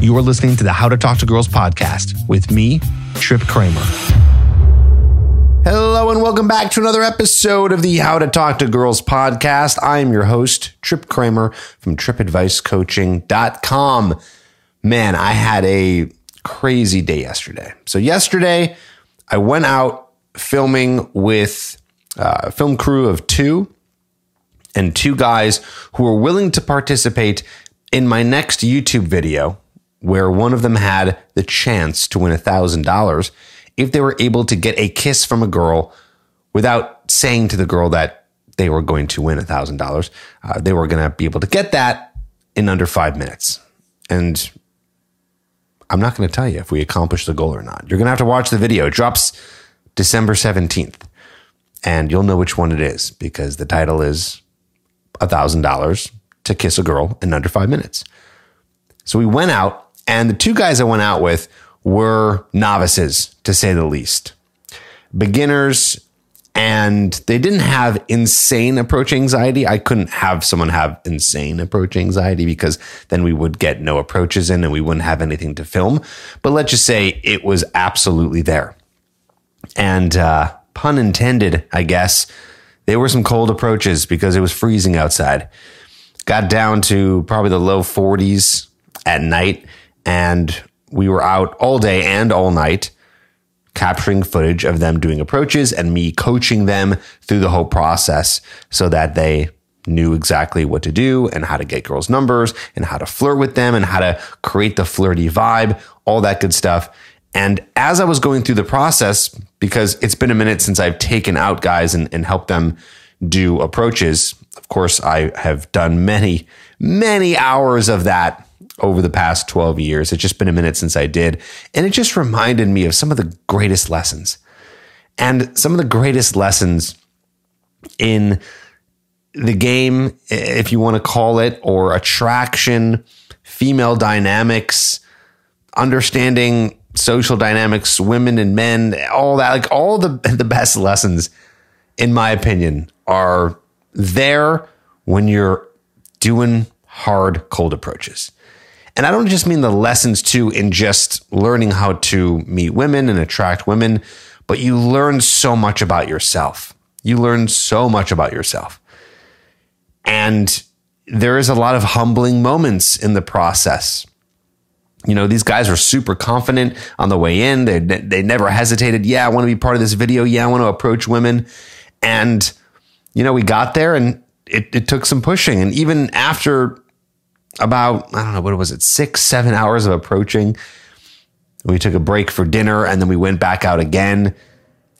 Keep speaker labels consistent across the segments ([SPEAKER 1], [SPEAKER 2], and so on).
[SPEAKER 1] You are listening to the How to Talk to Girls podcast with me, Tripp Kramer.
[SPEAKER 2] Hello, and welcome back to another episode of the How to Talk to Girls podcast. I am your host, Tripp Kramer from trippadvicecoaching.com. Man, I had a crazy day yesterday. So, yesterday, I went out filming with uh, a film crew of two and two guys who were willing to participate in my next YouTube video, where one of them had the chance to win $1,000 if they were able to get a kiss from a girl without saying to the girl that they were going to win $1,000. Uh, they were going to be able to get that in under five minutes. And I'm not going to tell you if we accomplished the goal or not. You're going to have to watch the video. It drops December 17th, and you'll know which one it is because the title is $1,000 to kiss a girl in under five minutes. So we went out, and the two guys I went out with were novices, to say the least, beginners, and they didn't have insane approach anxiety. I couldn't have someone have insane approach anxiety because then we would get no approaches in and we wouldn't have anything to film. But let's just say it was absolutely there. And uh, pun intended, I guess, there were some cold approaches because it was freezing outside. Got down to probably the low 40s at night, and we were out all day and all night capturing footage of them doing approaches and me coaching them through the whole process so that they knew exactly what to do and how to get girls' numbers and how to flirt with them and how to create the flirty vibe, all that good stuff. And as I was going through the process, because it's been a minute since I've taken out guys and, and helped them do approaches, of course, I have done many, many hours of that over the past 12 years. It's just been a minute since I did. And it just reminded me of some of the greatest lessons. And some of the greatest lessons in the game, if you want to call it, or attraction, female dynamics, understanding social dynamics, women and men, all that, like all the, the best lessons, in my opinion, are there when you're doing hard cold approaches. And I don't just mean the lessons too in just learning how to meet women and attract women, but you learn so much about yourself. You learn so much about yourself. And there is a lot of humbling moments in the process. You know, these guys were super confident on the way in. They, they never hesitated. Yeah, I want to be part of this video. Yeah, I want to approach women. And, you know, we got there and it, it took some pushing. And even after about, I don't know, what was it, six, seven hours of approaching. We took a break for dinner and then we went back out again.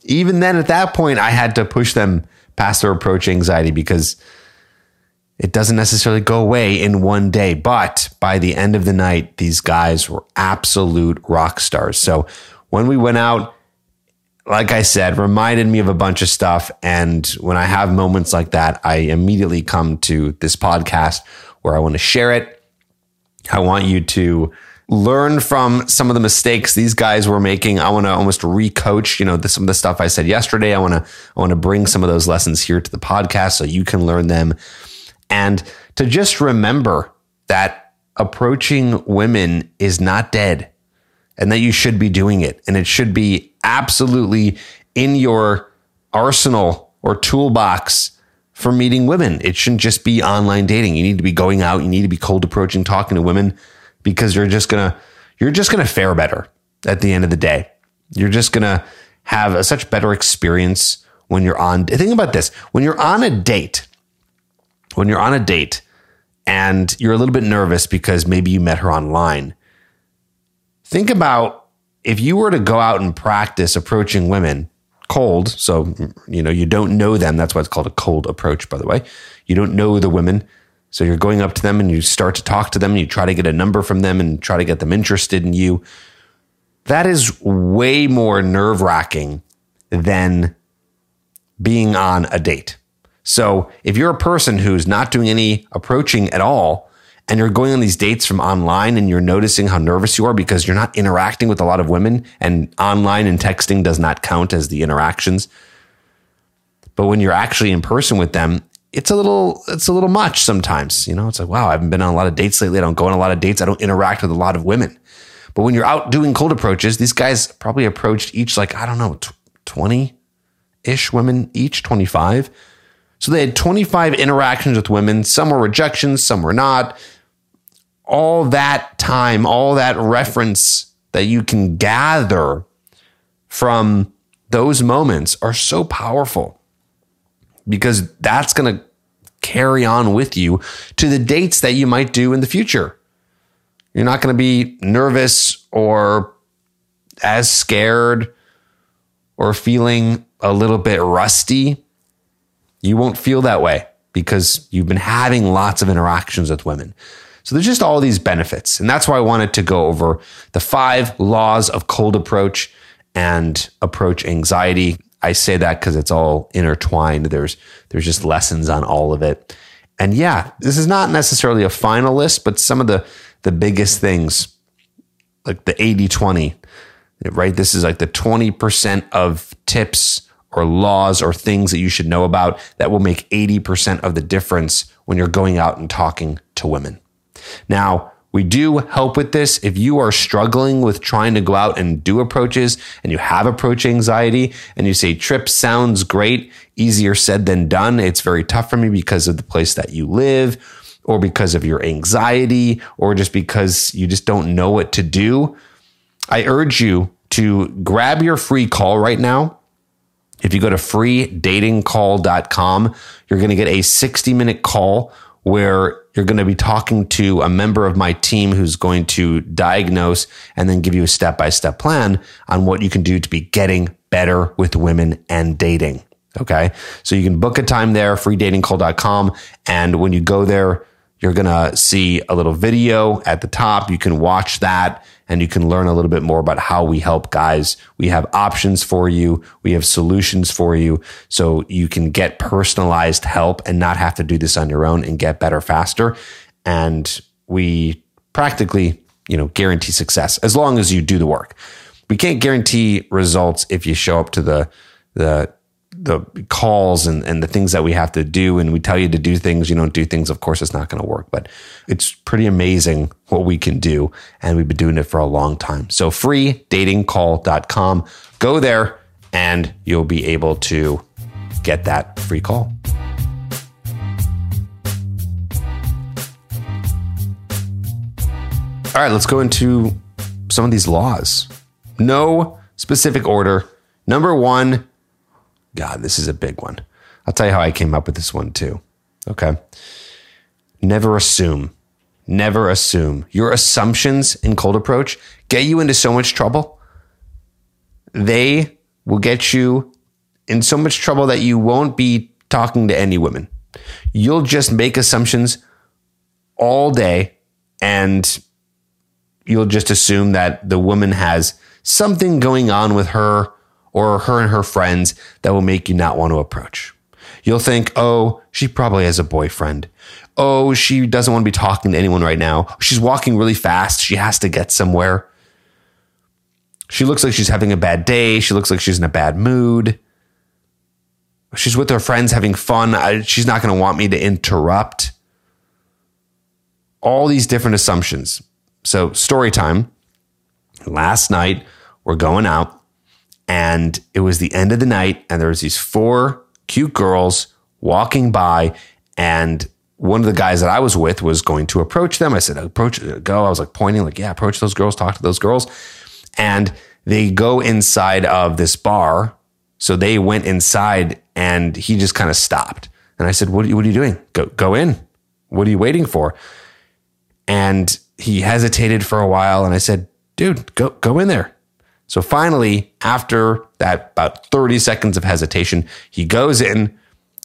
[SPEAKER 2] Even then, at that point, I had to push them past their approach anxiety because it doesn't necessarily go away in one day. But by the end of the night, these guys were absolute rock stars. So when we went out, like I said, reminded me of a bunch of stuff. And when I have moments like that, I immediately come to this podcast where I want to share it. I want you to learn from some of the mistakes these guys were making. I want to almost recoach, you know, some of the stuff I said yesterday. I want to I want to bring some of those lessons here to the podcast so you can learn them and to just remember that approaching women is not dead and that you should be doing it and it should be absolutely in your arsenal or toolbox for meeting women. It shouldn't just be online dating. You need to be going out. You need to be cold approaching, talking to women because you're just going to, you're just going to fare better at the end of the day. You're just going to have a such better experience when you're on. Think about this. When you're on a date, when you're on a date and you're a little bit nervous because maybe you met her online, think about if you were to go out and practice approaching women cold. So, you know, you don't know them. That's why it's called a cold approach, by the way. You don't know the women. So you're going up to them and you start to talk to them and you try to get a number from them and try to get them interested in you. That is way more nerve wracking than being on a date. So if you're a person who's not doing any approaching at all, and you're going on these dates from online and you're noticing how nervous you are because you're not interacting with a lot of women and online and texting does not count as the interactions. But when you're actually in person with them it's a little it's a little much sometimes. You know, it's like, wow, I haven't been on a lot of dates lately. I don't go on a lot of dates. I don't interact with a lot of women. But when you're out doing cold approaches, these guys probably approached each like, I don't know, 20 ish women each, 25. So they had 25 interactions with women. Some were rejections, some were not. All that time, all that reference that you can gather from those moments are so powerful because that's going to carry on with you to the dates that you might do in the future. You're not going to be nervous or as scared or feeling a little bit rusty. You won't feel that way because you've been having lots of interactions with women. So there's just all these benefits. And that's why I wanted to go over the five laws of cold approach and approach anxiety. I say that because it's all intertwined. There's there's just lessons on all of it. And yeah, this is not necessarily a final list, but some of the the biggest things, like the 80-20, right? This is like the 20% of tips or laws or things that you should know about that will make 80% of the difference when you're going out and talking to women. Now, we do help with this. If you are struggling with trying to go out and do approaches and you have approach anxiety and you say Tripp sounds great, easier said than done. It's very tough for me because of the place that you live or because of your anxiety or just because you just don't know what to do. I urge you to grab your free call right now. If you go to freedatingcall.com, you're going to get a 60 minute call where you're going to be talking to a member of my team who's going to diagnose and then give you a step by step plan on what you can do to be getting better with women and dating. Okay. So you can book a time there, freedatingcall.com. And when you go there, you're going to see a little video at the top. You can watch that and you can learn a little bit more about how we help guys. We have options for you. We have solutions for you. So you can get personalized help and not have to do this on your own and get better faster. And we practically, you know, guarantee success as long as you do the work. We can't guarantee results if you show up to the, the the calls and, and the things that we have to do and we tell you to do things you don't do things of course it's not going to work but it's pretty amazing what we can do and we've been doing it for a long time. So freedatingcall.com go there and you'll be able to get that free call. All right let's go into some of these laws. No specific order. Number one God, this is a big one. I'll tell you how I came up with this one too. Okay. Never assume. Never assume. Your assumptions in cold approach get you into so much trouble. They will get you in so much trouble that you won't be talking to any women. You'll just make assumptions all day and you'll just assume that the woman has something going on with her or her and her friends that will make you not want to approach. You'll think, oh, she probably has a boyfriend. Oh, she doesn't want to be talking to anyone right now. She's walking really fast. She has to get somewhere. She looks like she's having a bad day. She looks like she's in a bad mood. She's with her friends having fun. She's not going to want me to interrupt. All these different assumptions. So, story time. Last night, we're going out and it was the end of the night, and there was these four cute girls walking by, and one of the guys that I was with was going to approach them. I said, "Approach, uh, go." I was like pointing, like, "Yeah, approach those girls, talk to those girls," and they go inside of this bar. So they went inside, and he just kind of stopped. And I said, "What are you, what are you doing? Go, go in. What are you waiting for?" And he hesitated for a while, and I said, "Dude, go, go in there." So finally, after that about 30 seconds of hesitation, he goes in,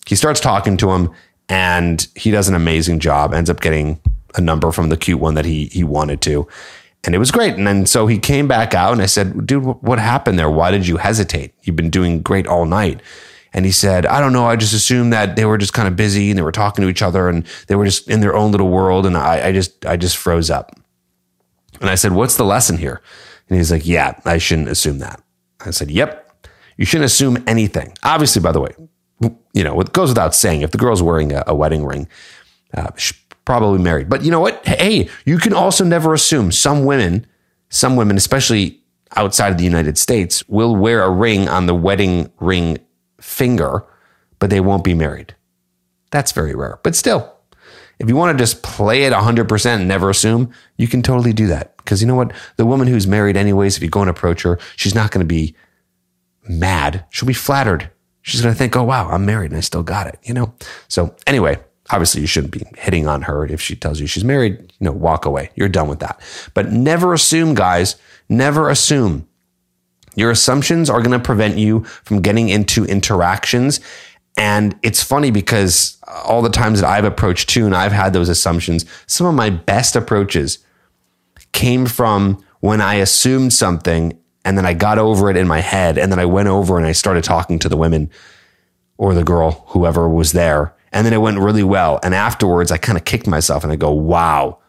[SPEAKER 2] he starts talking to him, and he does an amazing job, ends up getting a number from the cute one that he he wanted to. And it was great. And then so he came back out and I said, dude, what happened there? Why did you hesitate? You've been doing great all night. And he said, I don't know. I just assumed that they were just kind of busy and they were talking to each other and they were just in their own little world. And I, I just, I just froze up. And I said, what's the lesson here? And he's like, Yeah, I shouldn't assume that. I said, Yep. You shouldn't assume anything. Obviously, by the way, you know, it goes without saying. If the girl's wearing a, a wedding ring, uh, she's probably married. But you know what? Hey, you can also never assume some women, some women, especially outside of the United States, will wear a ring on the wedding ring finger, but they won't be married. That's very rare. But still, if you want to just play it 100% and never assume, you can totally do that. Because you know what? The woman who's married, anyways, if you go and approach her, she's not going to be mad. She'll be flattered. She's going to think, oh, wow, I'm married and I still got it, you know? So, anyway, obviously you shouldn't be hitting on her if she tells you she's married, you know, walk away. You're done with that. But never assume, guys, never assume. Your assumptions are going to prevent you from getting into interactions. And it's funny because all the times that I've approached too, and I've had those assumptions, some of my best approaches came from when I assumed something and then I got over it in my head. And then I went over and I started talking to the women or the girl, whoever was there. And then it went really well. And afterwards, I kind of kicked myself and I go, wow,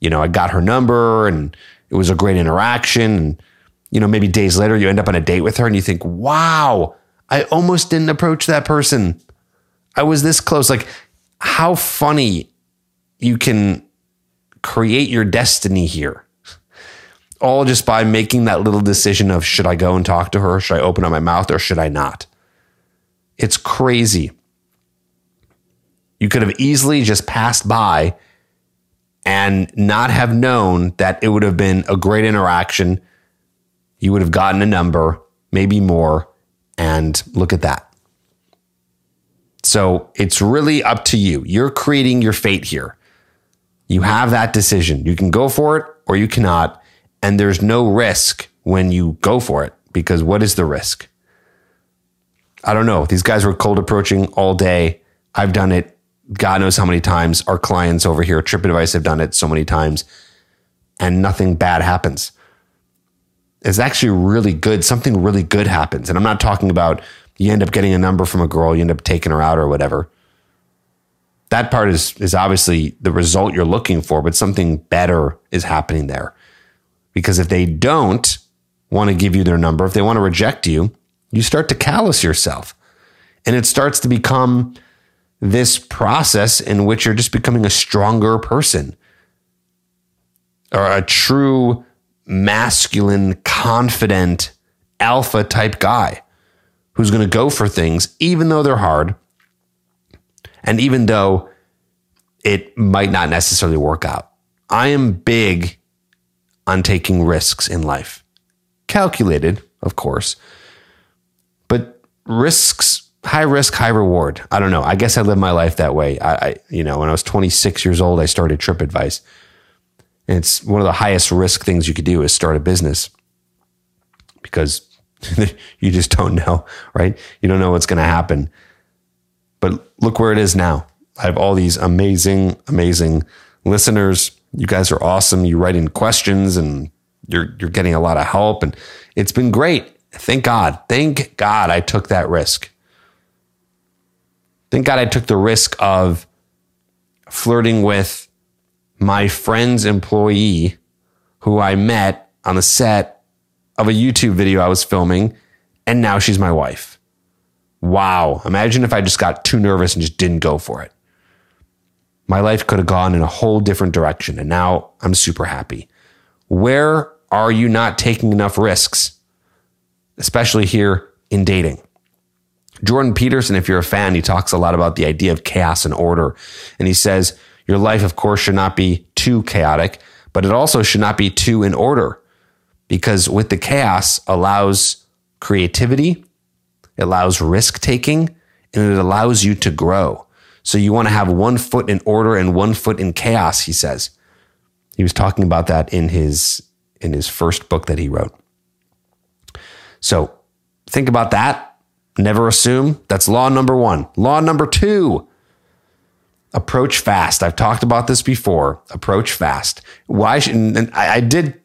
[SPEAKER 2] you know, I got her number and it was a great interaction. And, you know, maybe days later, you end up on a date with her and you think, wow, I almost didn't approach that person. I was this close. Like, how funny you can create your destiny here. All just by making that little decision of should I go and talk to her? Should I open up my mouth or should I not? It's crazy. You could have easily just passed by and not have known that it would have been a great interaction. You would have gotten a number, maybe more. And look at that. So it's really up to you. You're creating your fate here. You have that decision. You can go for it or you cannot. And there's no risk when you go for it because what is the risk? I don't know. These guys were cold approaching all day. I've done it God knows how many times. Our clients over here, TrippAdvice, have done it so many times and nothing bad happens. It's actually really good. Something really good happens. And I'm not talking about you end up getting a number from a girl, you end up taking her out or whatever. That part is, is obviously the result you're looking for, but something better is happening there. Because if they don't want to give you their number, if they want to reject you, you start to callous yourself. And it starts to become this process in which you're just becoming a stronger person or a true masculine, confident, alpha type guy who's going to go for things, even though they're hard. And even though it might not necessarily work out. I am big on taking risks in life, calculated, of course, but risks high risk, high reward. I don't know. I guess I live my life that way. I, I, you know, when I was 26 years old, I started TrippAdvice. And it's one of the highest risk things you could do is start a business because you just don't know, right? You don't know what's going to happen. But look where it is now. I have all these amazing, amazing listeners. You guys are awesome. You write in questions and you're you're getting a lot of help and it's been great. Thank God. Thank God I took that risk. Thank God I took the risk of flirting with my friend's employee who I met on the set of a YouTube video I was filming, and now she's my wife. Wow. Imagine if I just got too nervous and just didn't go for it. My life could have gone in a whole different direction, and now I'm super happy. Where are you not taking enough risks, especially here in dating? Jordan Peterson, if you're a fan, he talks a lot about the idea of chaos and order. And he says, your life, of course, should not be too chaotic, but it also should not be too in order because with the chaos allows creativity, it allows risk taking, and it allows you to grow. So you want to have one foot in order and one foot in chaos, he says. He was talking about that in his in his first book that he wrote. So think about that Never assume. That's law number one. Law number two approach fast. I've talked about this before. Approach fast. Why should, and I, I did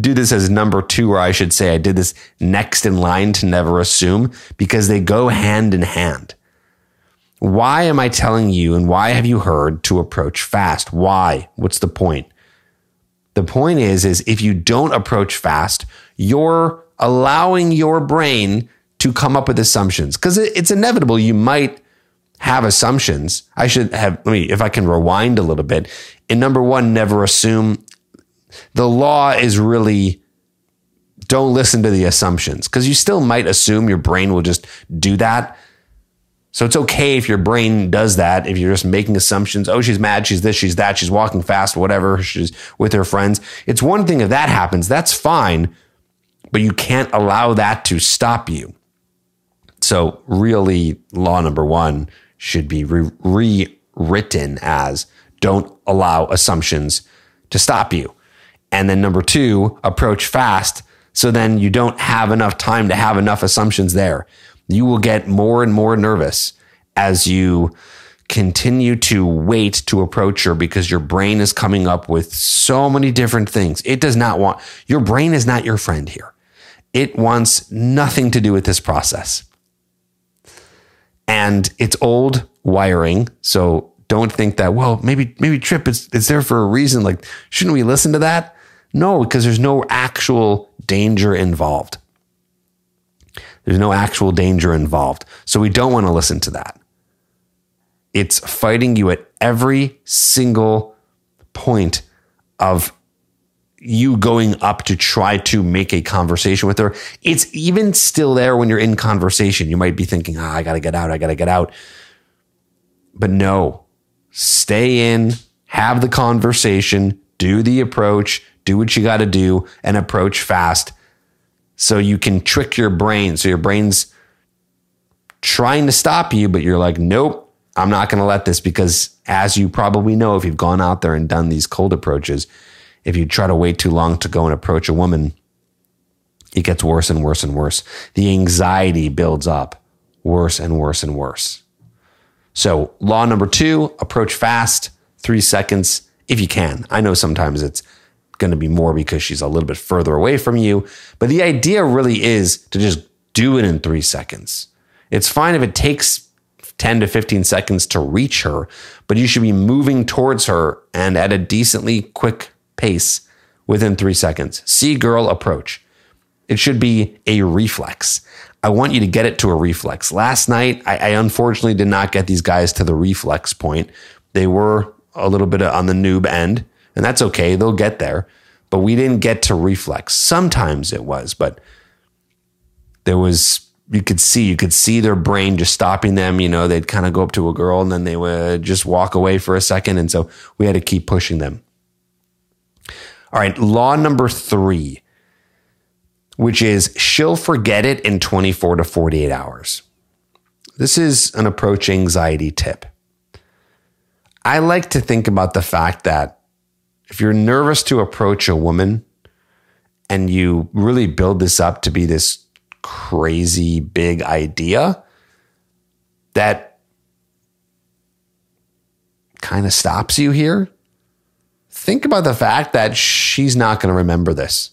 [SPEAKER 2] do this as number two, or I should say I did this next in line to never assume because they go hand in hand. Why am I telling you and why have you heard to approach fast? Why? What's the point? The point is, is if you don't approach fast, you're allowing your brain to come up with assumptions because it's inevitable you might have assumptions. I should have, let me, if I can rewind a little bit. In number one, never assume. The law is really don't listen to the assumptions because you still might assume your brain will just do that. So it's okay if your brain does that, if you're just making assumptions. Oh, she's mad, she's this, she's that, she's walking fast, whatever, she's with her friends. It's one thing if that happens, that's fine, but you can't allow that to stop you. So, really, law number one should be re- rewritten as don't allow assumptions to stop you. And then number two, approach fast. So then you don't have enough time to have enough assumptions there. You will get more and more nervous as you continue to wait to approach her because your brain is coming up with so many different things. It does not want, your brain is not your friend here. It wants nothing to do with this process and it's old wiring. So don't think that, well, maybe, maybe Tripp is, it's there for a reason. Like, shouldn't we listen to that? No, because there's no actual danger involved. There's no actual danger involved. So we don't want to listen to that. It's fighting you at every single point of you going up to try to make a conversation with her. It's even still there when you're in conversation. You might be thinking, ah, I got to get out. I got to get out. But no, stay in, have the conversation, do the approach, do what you got to do, and approach fast so you can trick your brain. So your brain's trying to stop you, but you're like, nope, I'm not going to let this because, as you probably know, if you've gone out there and done these cold approaches, if you try to wait too long to go and approach a woman, it gets worse and worse and worse. The anxiety builds up worse and worse and worse. So, law number two approach fast, three seconds if you can. I know sometimes it's going to be more because she's a little bit further away from you, but the idea really is to just do it in three seconds. It's fine if it takes 10 to 15 seconds to reach her, but you should be moving towards her and at a decently quick pace within three seconds. See girl approach. It should be a reflex. I want you to get it to a reflex. Last night, I, I unfortunately did not get these guys to the reflex point. They were a little bit on the noob end, and that's okay. They'll get there. But we didn't get to reflex. Sometimes it was, but there was you could see you could see their brain just stopping them you know they'd kind of go up to a girl and then they would just walk away for a second and so we had to keep pushing them all right, law number three, which is she'll forget it in 24 to 48 hours. This is an approach anxiety tip. I like to think about the fact that if you're nervous to approach a woman and you really build this up to be this crazy big idea, that kind of stops you here think about the fact that she's not going to remember this.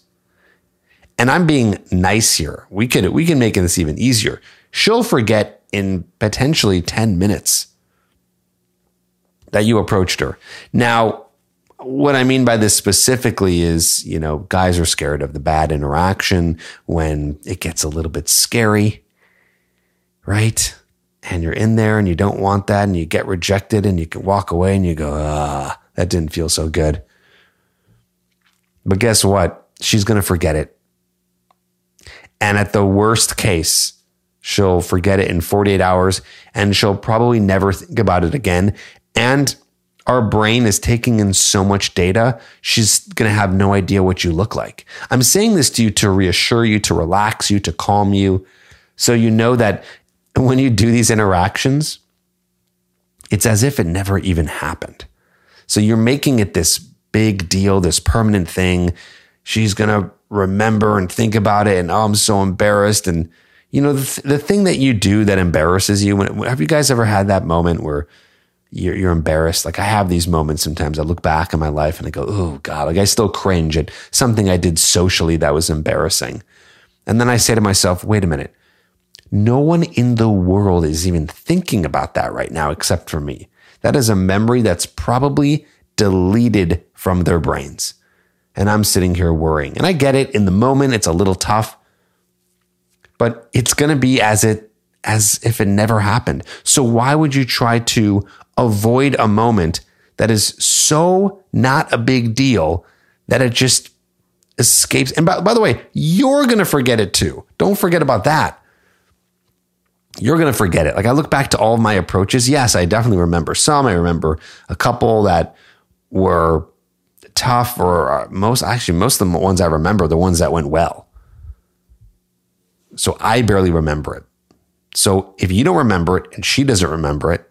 [SPEAKER 2] And I'm being nice here. We could we can make this even easier. She'll forget in potentially 10 minutes that you approached her. Now, what I mean by this specifically is, you know, guys are scared of the bad interaction when it gets a little bit scary, right? And you're in there and you don't want that and you get rejected and you can walk away and you go, ah, that didn't feel so good. But guess what? She's going to forget it. And at the worst case, she'll forget it in 48 hours and she'll probably never think about it again. And our brain is taking in so much data, she's going to have no idea what you look like. I'm saying this to you to reassure you, to relax you, to calm you. So you know that when you do these interactions, it's as if it never even happened. So you're making it this big deal, this permanent thing. She's going to remember and think about it. And oh, I'm so embarrassed. And, you know, the, th- the thing that you do that embarrasses you, when, have you guys ever had that moment where you're, you're embarrassed? Like I have these moments sometimes. I look back in my life and I go, oh, God, like I still cringe at something I did socially that was embarrassing. And then I say to myself, wait a minute. No one in the world is even thinking about that right now except for me. That is a memory that's probably deleted from their brains. And I'm sitting here worrying. And I get it. In the moment, it's a little tough. but it's going to be as it as if it never happened. So why would you try to avoid a moment that is so not a big deal that it just escapes? And by, by the way, you're going to forget it too. Don't forget about that. You're going to forget it. Like I look back to all of my approaches. Yes, I definitely remember some. I remember a couple that were tough or uh, most actually most of the ones I remember the ones that went well. So I barely remember it. So if you don't remember it and she doesn't remember it,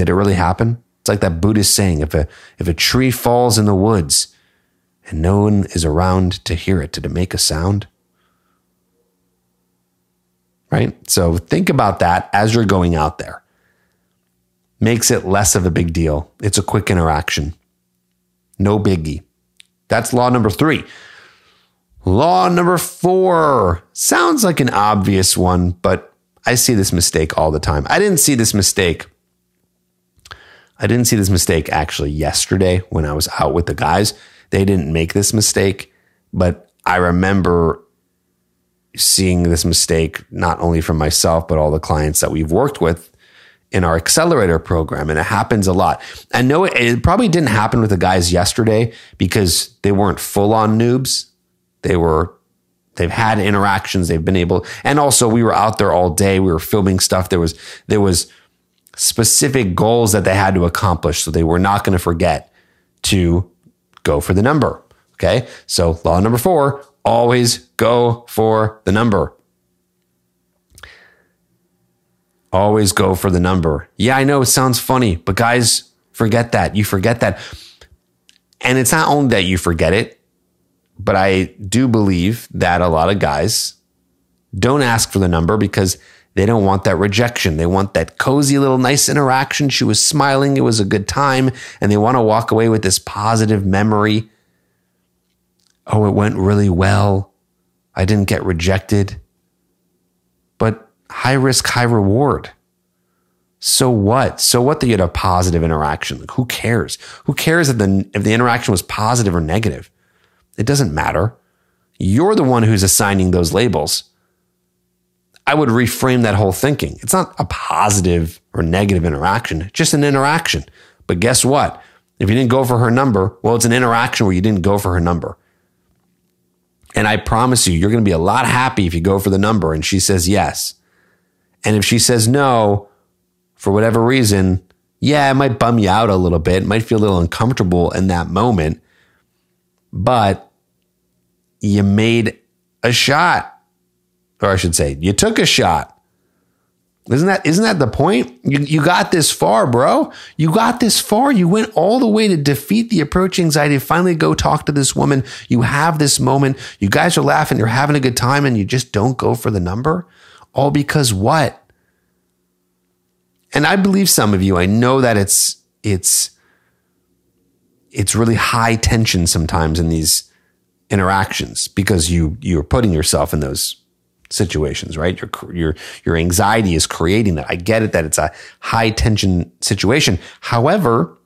[SPEAKER 2] did it really happen? It's like that Buddhist saying if a if a tree falls in the woods and no one is around to hear it, did it make a sound? Right? So think about that as you're going out there. Makes it less of a big deal. It's a quick interaction. No biggie. That's law number three. Law number four sounds like an obvious one, but I see this mistake all the time. I didn't see this mistake. I didn't see this mistake actually yesterday when I was out with the guys. They didn't make this mistake, but I remember seeing this mistake not only from myself, but all the clients that we've worked with in our accelerator program. And it happens a lot. I know it, it probably didn't happen with the guys yesterday because they weren't full on noobs. They were they've had interactions they've been able and also we were out there all day we were filming stuff there was there was specific goals that they had to accomplish so they were not going to forget to go for the number okay? So law number 4 always go for the number. Always go for the number. Yeah i know it sounds funny but guys forget that. You forget that. And it's not only that you forget it but I do believe that a lot of guys don't ask for the number because they don't want that rejection. They want that cozy little nice interaction. She was smiling. It was a good time. And they want to walk away with this positive memory. Oh, it went really well. I didn't get rejected. But high risk, high reward. So what? So what that you had a positive interaction? Like who cares? Who cares if the, if the interaction was positive or negative? It doesn't matter. You're the one who's assigning those labels. I would reframe that whole thinking. It's not a positive or negative interaction, just an interaction. But guess what? If you didn't go for her number, well, it's an interaction where you didn't go for her number. And I promise you, you're going to be a lot happy if you go for the number and she says yes. And if she says no, for whatever reason, yeah, it might bum you out a little bit. It might feel a little uncomfortable in that moment. But you made a shot. Or I should say, you took a shot. Isn't that isn't that the point? You you got this far, bro. You got this far. You went all the way to defeat the approach anxiety. Finally, go talk to this woman. You have this moment. You guys are laughing. You're having a good time, and you just don't go for the number. All because what? And I believe some of you. I know that it's it's it's really high tension sometimes in these interactions because you you're putting yourself in those situations, right? Your your your anxiety is creating that. I get it that it's a high tension situation. However,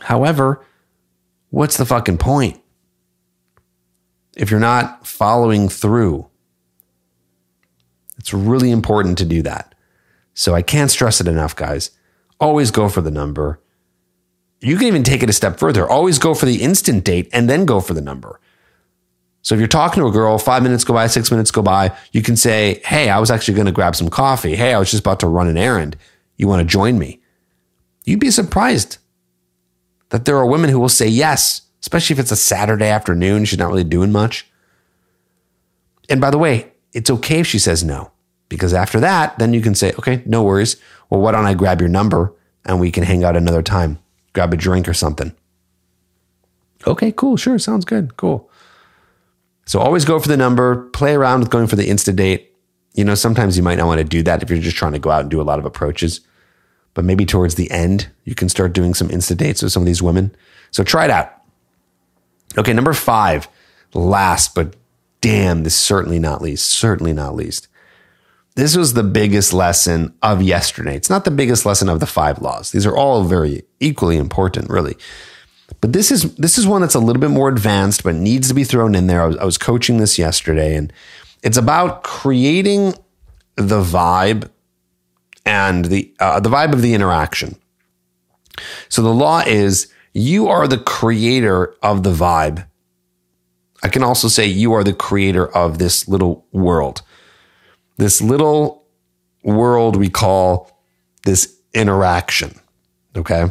[SPEAKER 2] however, what's the fucking point? If you're not following through, it's really important to do that. So I can't stress it enough, guys. Always go for the number. You can even take it a step further. Always go for the instant date and then go for the number. So if you're talking to a girl, five minutes go by, six minutes go by, you can say, Hey, I was actually going to grab some coffee. Hey, I was just about to run an errand. You want to join me? You'd be surprised that there are women who will say yes, especially if it's a Saturday afternoon. She's not really doing much. And by the way, it's okay if she says no, because after that, then you can say, okay, no worries. Well, why don't I grab your number and we can hang out another time, grab a drink or something. Okay, cool. Sure. Sounds good. Cool. So always go for the number, play around with going for the insta date. You know, sometimes you might not want to do that if you're just trying to go out and do a lot of approaches. But maybe towards the end, you can start doing some insta dates with some of these women. So try it out. Okay, number five, last, but damn, this certainly not least, certainly not least. This was the biggest lesson of yesterday. It's not the biggest lesson of the five laws. These are all very equally important, really. But this is this is one that's a little bit more advanced, but needs to be thrown in there. I was, I was coaching this yesterday, and It's about creating the vibe and the uh, the vibe of the interaction. So the law is you are the creator of the vibe. I can also say you are the creator of this little world. This little world we call this interaction. Okay.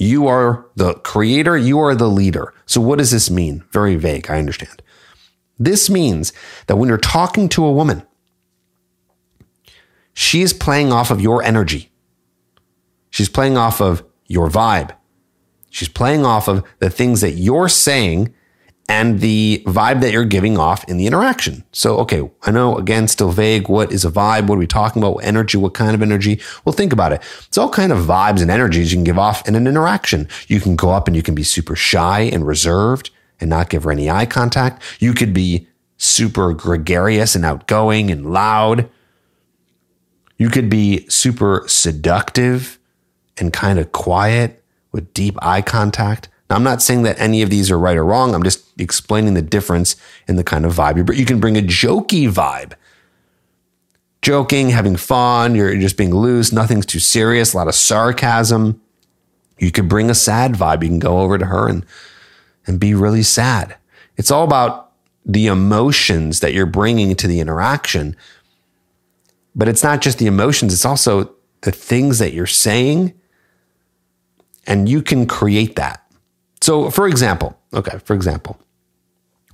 [SPEAKER 2] You are the creator, you are the leader. So, what does this mean? Very vague, I understand. This means that when you're talking to a woman, she is playing off of your energy. She's playing off of your vibe. She's playing off of the things that you're saying and the vibe that you're giving off in the interaction. So, okay, I know again, still vague. What is a vibe? What are we talking about? Energy? What kind of energy? Well, think about it. It's all kind of vibes and energies you can give off in an interaction. You can go up and you can be super shy and reserved and not give her any eye contact. You could be super gregarious and outgoing and loud. You could be super seductive and kind of quiet with deep eye contact. Now, I'm not saying that any of these are right or wrong. I'm just explaining the difference in the kind of vibe you bring. You can bring a jokey vibe. Joking, having fun, you're just being loose, nothing's too serious, a lot of sarcasm. You could bring a sad vibe. You can go over to her and, and be really sad. It's all about the emotions that you're bringing to the interaction. But it's not just the emotions, it's also the things that you're saying and you can create that. So, for example, okay, for example,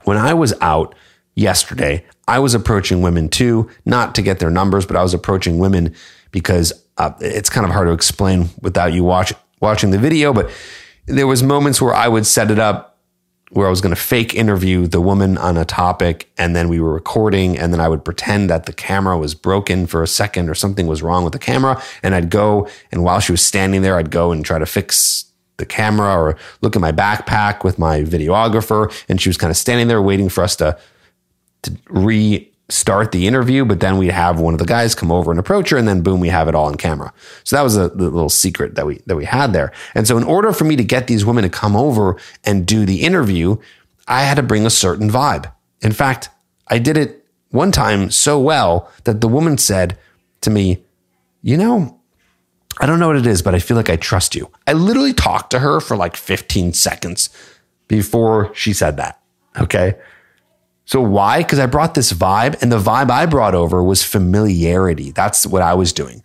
[SPEAKER 2] when I was out yesterday, I was approaching women too, not to get their numbers, but I was approaching women because uh, it's kind of hard to explain without you watch, watching the video. But there was moments where I would set it up where I was going to fake interview the woman on a topic and then we were recording and then I would pretend that the camera was broken for a second or something was wrong with the camera and I'd go and while she was standing there I'd go and try to fix the camera or look at my backpack with my videographer and she was kind of standing there waiting for us to to re start the interview, but then we'd have one of the guys come over and approach her, and then boom, we have it all on camera. So that was a, little secret that we that we had there. And so, in order for me to get these women to come over and do the interview, I had to bring a certain vibe. In fact, I did it one time so well that the woman said to me, "You know." I don't know what it is, but I feel like I trust you. I literally talked to her for like 15 seconds before she said that. Okay. So why? Because I brought this vibe, and the vibe I brought over was familiarity. That's what I was doing.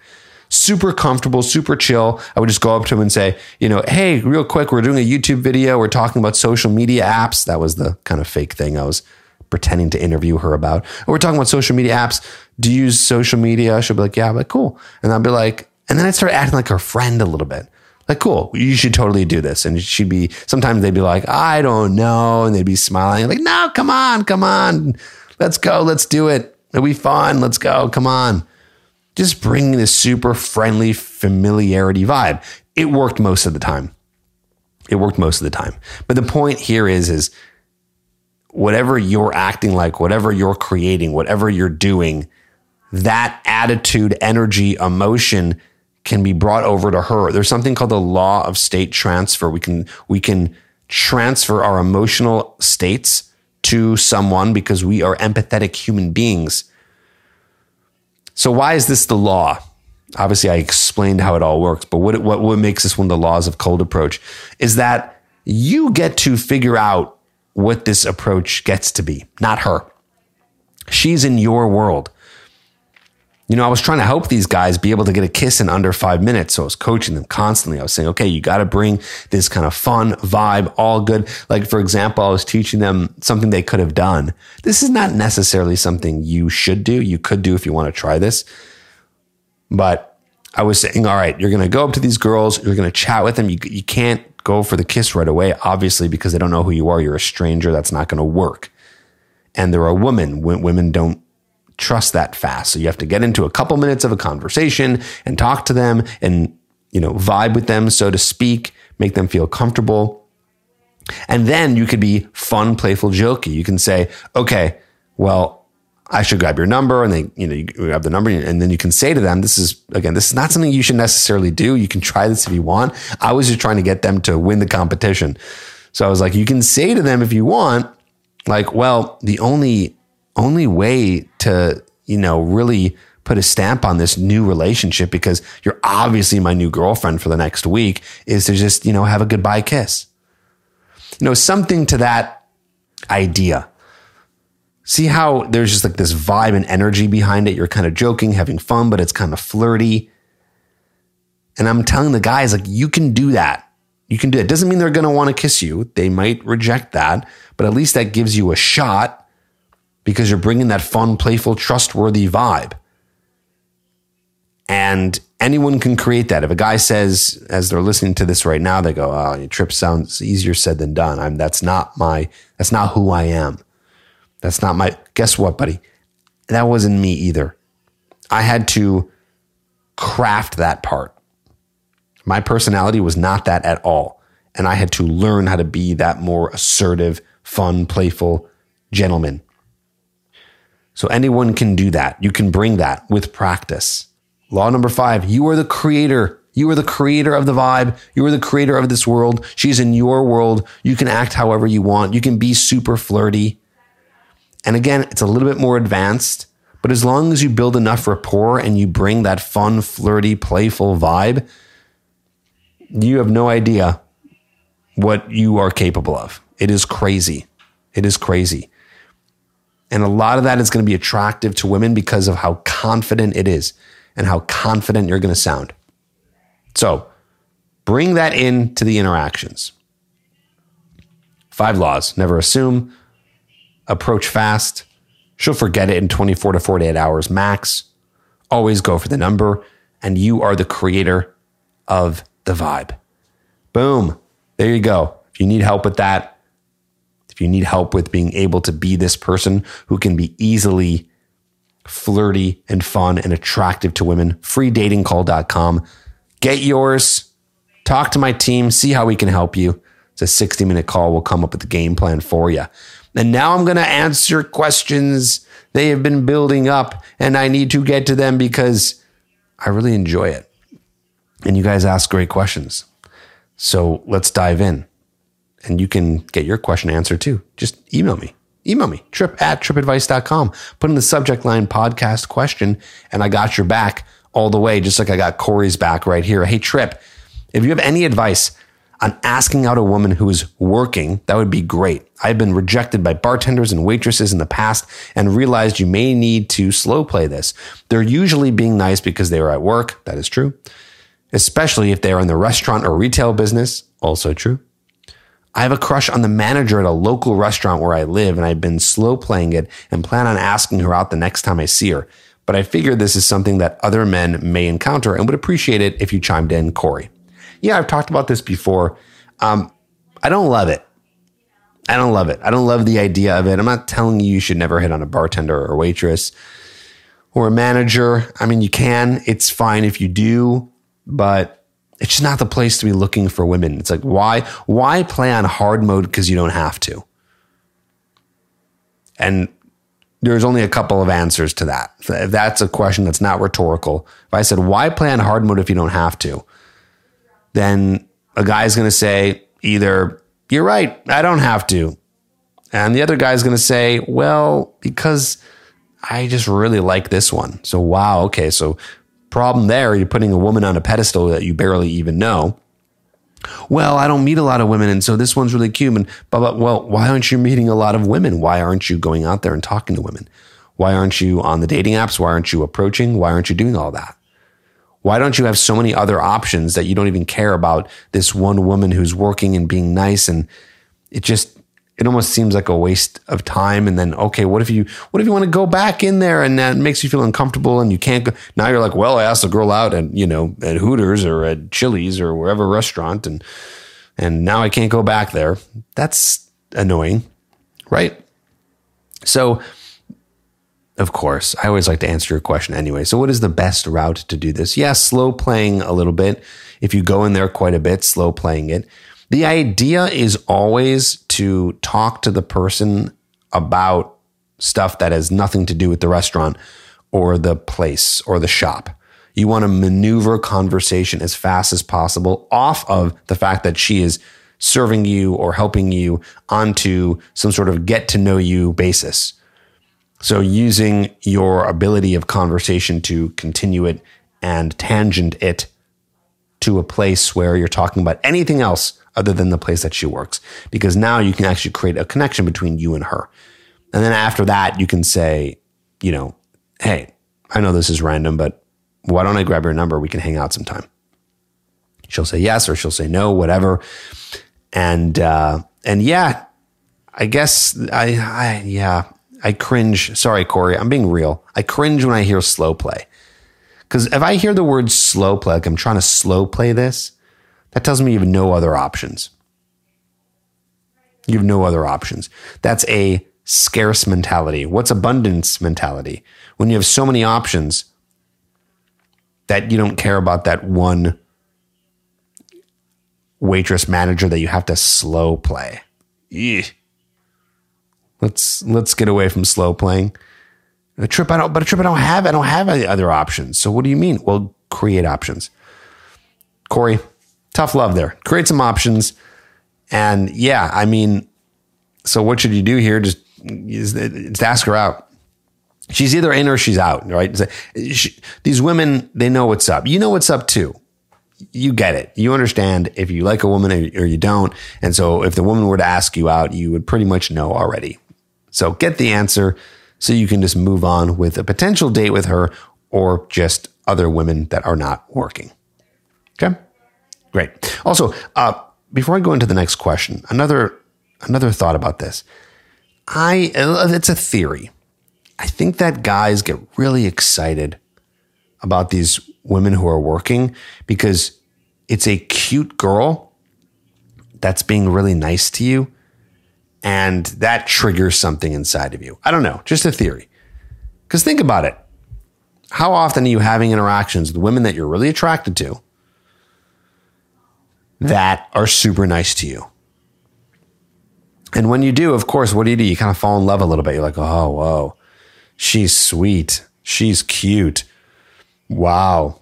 [SPEAKER 2] Super comfortable, super chill. I would just go up to him and say, you know, hey, real quick, we're doing a YouTube video. We're talking about social media apps. That was the kind of fake thing I was pretending to interview her about. Oh, we're talking about social media apps. Do you use social media? She'll be like, yeah, like, cool. And I'll be like, and then I'd start acting like her friend a little bit like, cool, you should totally do this. And she'd be, sometimes they'd be like, I don't know. And they'd be smiling, like, no, come on, come on. Let's go. Let's do it. It'll be fun. Let's go. Come on. Just bringing this super friendly familiarity vibe. It worked most of the time. It worked most of the time. But the point here is, is whatever you're acting like, whatever you're creating, whatever you're doing, that attitude, energy, emotion can be brought over to her. There's something called the law of state transfer. We can we can transfer our emotional states to someone because we are empathetic human beings. So why is this the law? Obviously, I explained how it all works, but what what what makes this one of the laws of cold approach is that you get to figure out what this approach gets to be, not her. She's in your world. You know, I was trying to help these guys be able to get a kiss in under five minutes. So I was coaching them constantly. I was saying, okay, you got to bring this kind of fun vibe, all good. Like, for example, I was teaching them something they could have done. This is not necessarily something you should do. You could do if you want to try this. But I was saying, all right, you're going to go up to these girls, you're going to chat with them. You, you can't go for the kiss right away, obviously, because they don't know who you are. You're a stranger. That's not going to work. And they're a woman. Women don't trust that fast. So you have to get into a couple minutes of a conversation and talk to them and, you know, vibe with them, so to speak, make them feel comfortable. And then you could be fun, playful, jokey. You can say, okay, well, I should grab your number and they, you know, you grab the number and then you can say to them, this is, again, this is not something you should necessarily do. You can try this if you want. I was just trying to get them to win the competition. So I was like, you can say to them if you want, like, well, the only only way to, you know, really put a stamp on this new relationship because you're obviously my new girlfriend for the next week is to just, you know, have a goodbye kiss. You know, something to that idea. See how there's just like this vibe and energy behind it. You're kind of joking, having fun, but it's kind of flirty. And I'm telling the guys, like, you can do that. You can do it. Doesn't mean they're going to want to kiss you. They might reject that, but at least that gives you a shot because you're bringing that fun, playful, trustworthy vibe. And anyone can create that. If a guy says, as they're listening to this right now, they go, "Oh, your Tripp sounds easier said than done." I'm that's not my that's not who I am. That's not my. Guess what, buddy? That wasn't me either. I had to craft that part. My personality was not that at all. And I had to learn how to be that more assertive, fun, playful gentleman. So anyone can do that. You can bring that with practice. Law number five, you are the creator. You are the creator of the vibe. You are the creator of this world. She's in your world. You can act however you want. You can be super flirty. And again, it's a little bit more advanced, but as long as you build enough rapport and you bring that fun, flirty, playful vibe, you have no idea what you are capable of. It is crazy. It is crazy. And a lot of that is going to be attractive to women because of how confident it is and how confident you're going to sound. So bring that into the interactions. Five laws never assume, approach fast. She'll forget it in 24 to 48 hours max. Always go for the number, and you are the creator of the vibe. Boom. There you go. If you need help with that, if you need help with being able to be this person who can be easily flirty and fun and attractive to women, freedatingcall.com. Get yours. Talk to my team. See how we can help you. It's a 60 minute call. We'll come up with a game plan for you. And now I'm going to answer questions they have been building up, and I need to get to them because I really enjoy it. And you guys ask great questions. So let's dive in. And you can get your question answered too. Just email me. Email me, tripp at trippadvice.com. Put in the subject line podcast question, and I got your back all the way, just like I got Corey's back right here. Hey, Tripp, if you have any advice on asking out a woman who is working, that would be great. I've been rejected by bartenders and waitresses in the past and realized you may need to slow play this. They're usually being nice because they are at work. That is true. Especially if they are in the restaurant or retail business. Also true. I have a crush on the manager at a local restaurant where I live, and I've been slow playing it and plan on asking her out the next time I see her. But I figure this is something that other men may encounter and would appreciate it if you chimed in, Corey. Yeah, I've talked about this before. Um, I don't love it. I don't love it. I don't love the idea of it. I'm not telling you you should never hit on a bartender or waitress or a manager. I mean, you can. It's fine if you do, but it's just not the place to be looking for women. It's like why why play on hard mode because you don't have to. And there's only a couple of answers to that. That's a question that's not rhetorical, if I said why play on hard mode if you don't have to, then a guy's going to say either you're right, I don't have to. And the other guy's going to say, well, because I just really like this one. So, wow, okay. So, problem there, you're putting a woman on a pedestal that you barely even know. Well, I don't meet a lot of women, and so this one's really cute. And blah, blah. Well, why aren't you meeting a lot of women? Why aren't you going out there and talking to women? Why aren't you on the dating apps? Why aren't you approaching? Why aren't you doing all that? Why don't you have so many other options that you don't even care about this one woman who's working and being nice? And it just, it almost seems like a waste of time. And then, okay, what if you, what if you want to go back in there and that makes you feel uncomfortable and you can't go? Now you're like, well, I asked a girl out at, you know, at Hooters or at Chili's or wherever restaurant. And, and now I can't go back there. That's annoying. Right. So, of course, I always like to answer your question anyway. So, what is the best route to do this? Yes, yeah, slow playing a little bit. If you go in there quite a bit, slow playing it. The idea is always to talk to the person about stuff that has nothing to do with the restaurant or the place or the shop. You want to maneuver conversation as fast as possible off of the fact that she is serving you or helping you onto some sort of get to know you basis So, using your ability of conversation to continue it and tangent it to a place where you're talking about anything else other than the place that she works. Because now you can actually create a connection between you and her. And then after that, you can say, you know, hey, I know this is random, but why don't I grab your number? We can hang out sometime. She'll say yes or she'll say no, whatever. And, uh, and yeah, I guess I, I, yeah, I cringe. Sorry, Corey, I'm being real. I cringe when I hear slow play. Because if I hear the word slow play, like I'm trying to slow play this, that tells me you have no other options. You have no other options. That's a scarce mentality. What's abundance mentality? When you have so many options that you don't care about that one waitress manager that you have to slow play. Eugh. Let's let's get away from slow playing. A Tripp I don't, but a Tripp I don't have. I don't have any other options. So what do you mean? Well, create options. Corey, tough love there. Create some options, and yeah, I mean, so what should you do here? Just, just ask her out. She's either in or she's out, right? She, these women, they know what's up. You know what's up too. You get it. You understand if you like a woman or, or you don't. And so if the woman were to ask you out, you would pretty much know already. So get the answer so you can just move on with a potential date with her or just other women that are not working. Okay. Great. Also, uh, before I go into the next question, another another thought about this. I it's a theory. I think that guys get really excited about these women who are working because it's a cute girl that's being really nice to you and that triggers something inside of you. I don't know, just a theory. Cuz think about it. How often are you having interactions with women that you're really attracted to that are super nice to you? And when you do, of course, what do you do? You kind of fall in love a little bit. You're like, oh, whoa, she's sweet. She's cute. Wow.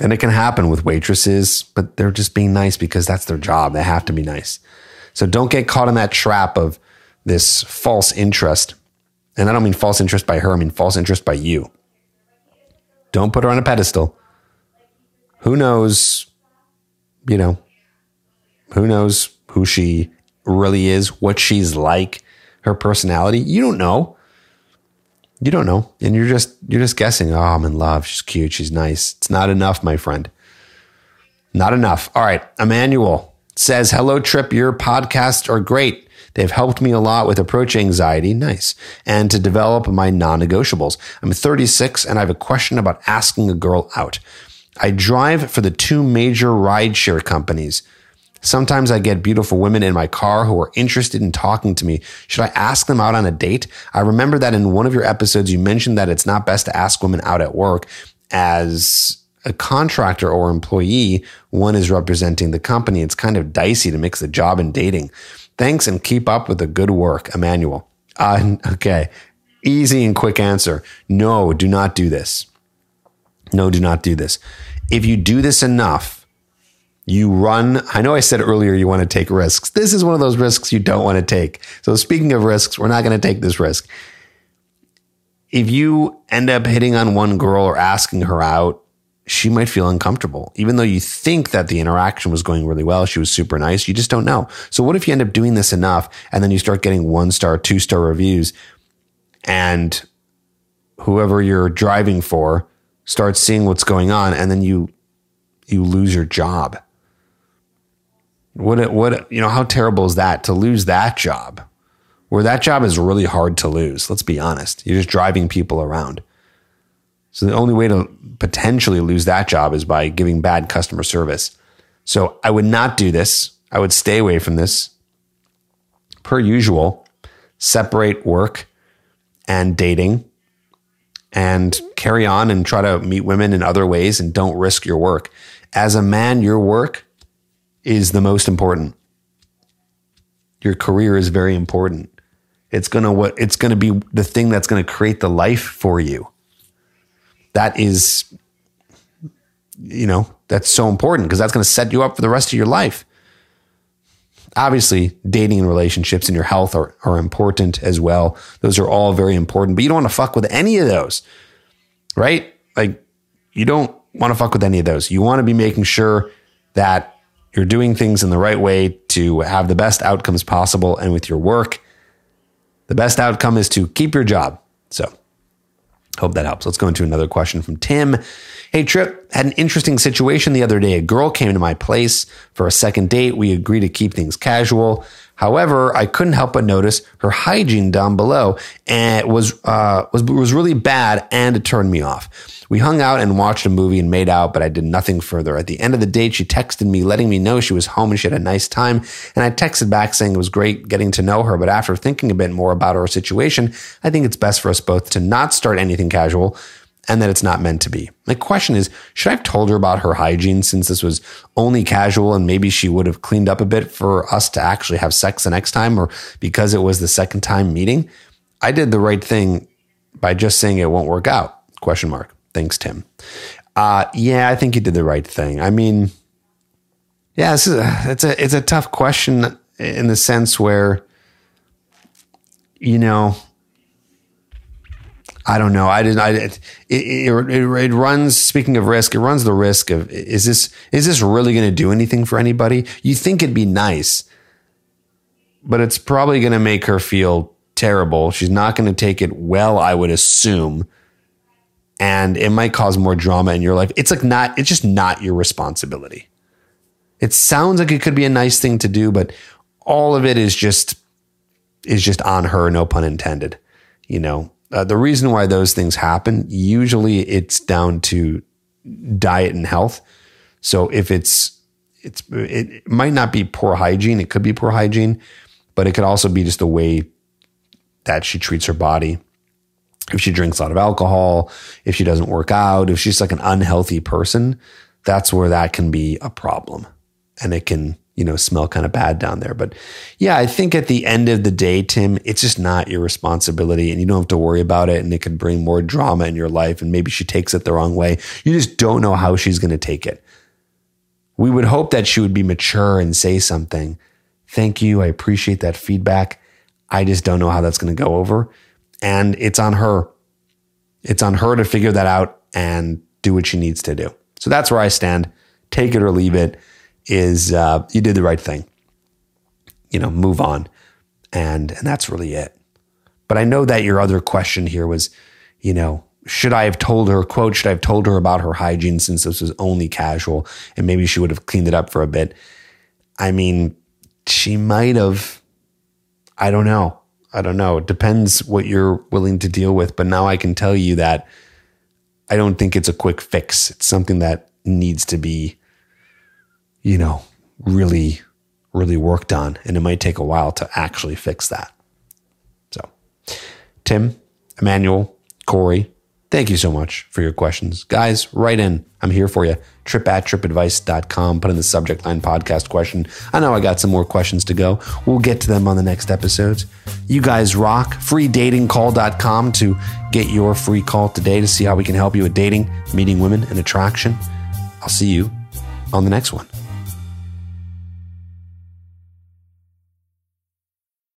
[SPEAKER 2] And it can happen with waitresses, but they're just being nice because that's their job. They have to be nice. So don't get caught in that trap of this false interest. And I don't mean false interest by her, I mean false interest by you. Don't put her on a pedestal. Who knows, you know, who knows who she really is, what she's like, her personality. You don't know. You don't know. And you're just you're just guessing, oh, I'm in love. She's cute. She's nice. It's not enough, my friend. Not enough. All right. Emmanuel says, Hello, Tripp. Your podcasts are great. They've helped me a lot with approach anxiety. Nice. And to develop my non negotiables. I'm 36 and I have a question about asking a girl out. I drive for the two major rideshare companies. Sometimes I get beautiful women in my car who are interested in talking to me. Should I ask them out on a date? I remember that in one of your episodes, you mentioned that it's not best to ask women out at work as a contractor or employee. One is representing the company. It's kind of dicey to mix the job and dating. Thanks and keep up with the good work, Emmanuel. Uh, okay. Easy and quick answer. No, do not do this. No, do not do this. If you do this enough, you run. I know I said earlier you want to take risks. This is one of those risks you don't want to take. So, speaking of risks, we're not going to take this risk. If you end up hitting on one girl or asking her out, she might feel uncomfortable. Even though you think that the interaction was going really well, she was super nice, you just don't know. So, what if you end up doing this enough and then you start getting one star, two star reviews, and whoever you're driving for starts seeing what's going on, and then you you lose your job? What what you know? How terrible is that to lose that job? Where that job is really hard to lose. Let's be honest. You're just driving people around. So the only way to potentially lose that job is by giving bad customer service. So I would not do this. I would stay away from this. Per usual, separate work and dating and carry on and try to meet women in other ways and don't risk your work. As a man, your work is the most important. Your career is very important. It's going to what it's going to be the thing that's going to create the life for you. That is you know, that's so important because that's going to set you up for the rest of your life. Obviously, dating and relationships and your health are, are important as well. Those are all very important, but you don't want to fuck with any of those, right? Like, you don't want to fuck with any of those. You want to be making sure that you're doing things in the right way to have the best outcomes possible. And with your work, the best outcome is to keep your job. So, hope that helps. Let's go into another question from Tim. Hey, Tripp, had an interesting situation the other day. A girl came to my place for a second date. We agreed to keep things casual. However, I couldn't help but notice her hygiene down below and was uh, was was really bad, and it turned me off. We hung out and watched a movie and made out, but I did nothing further. At the end of the date, she texted me letting me know she was home and she had a nice time. And I texted back saying it was great getting to know her. But after thinking a bit more about our situation, I think it's best for us both to not start anything casual and that it's not meant to be. My question is, should I have told her about her hygiene since this was only casual and maybe she would have cleaned up a bit for us to actually have sex the next time or because it was the second time meeting? I did the right thing by just saying it won't work out. Question mark. Thanks, Tim. Uh, yeah, I think you did the right thing. I mean, yeah, this is a, it's a it's a tough question in the sense where, you know, I don't know. I didn't. I it, it, it, it runs. Speaking of risk, it runs the risk of is this is this really going to do anything for anybody? You think it'd be nice, but it's probably going to make her feel terrible. She's not going to take it well, I would assume and it might cause more drama in your life. It's like not, it's just not your responsibility. It sounds like it could be a nice thing to do, but all of it is just, is just on her, no pun intended. You know, uh, the reason why those things happen, usually it's down to diet and health. So if it's, it's, it might not be poor hygiene. It could be poor hygiene, but it could also be just the way that she treats her body if she drinks a lot of alcohol, if she doesn't work out, if she's like an unhealthy person, that's where that can be a problem. And it can, you know, smell kind of bad down there. But yeah, I think at the end of the day, Tim, it's just not your responsibility and you don't have to worry about it. And it can bring more drama in your life. And maybe she takes it the wrong way. You just don't know how she's going to take it. We would hope that she would be mature and say something. Thank you. I appreciate that feedback. I just don't know how that's going to go over and it's on her. It's on her to figure that out and do what she needs to do. So that's where I stand. Take it or leave it. Is uh, you did the right thing. You know, move on, and and that's really it. But I know that your other question here was, you know, should I have told her, quote, should I have told her about her hygiene since this was only casual and maybe she would have cleaned it up for a bit? I mean, she might have. I don't know. I don't know. It depends what you're willing to deal with. But now I can tell you that I don't think it's a quick fix. It's something that needs to be, you know, really, really worked on. And it might take a while to actually fix that. So, Tim, Emmanuel, Corey, Thank you so much for your questions. Guys, write in. I'm here for you. Tripp at trippadvice.com. Put in the subject line podcast question. I know I got some more questions to go. We'll get to them on the next episodes. You guys rock. Freedatingcall.com to get your free call today to see how we can help you with dating, meeting women, and attraction. I'll see you on the next one.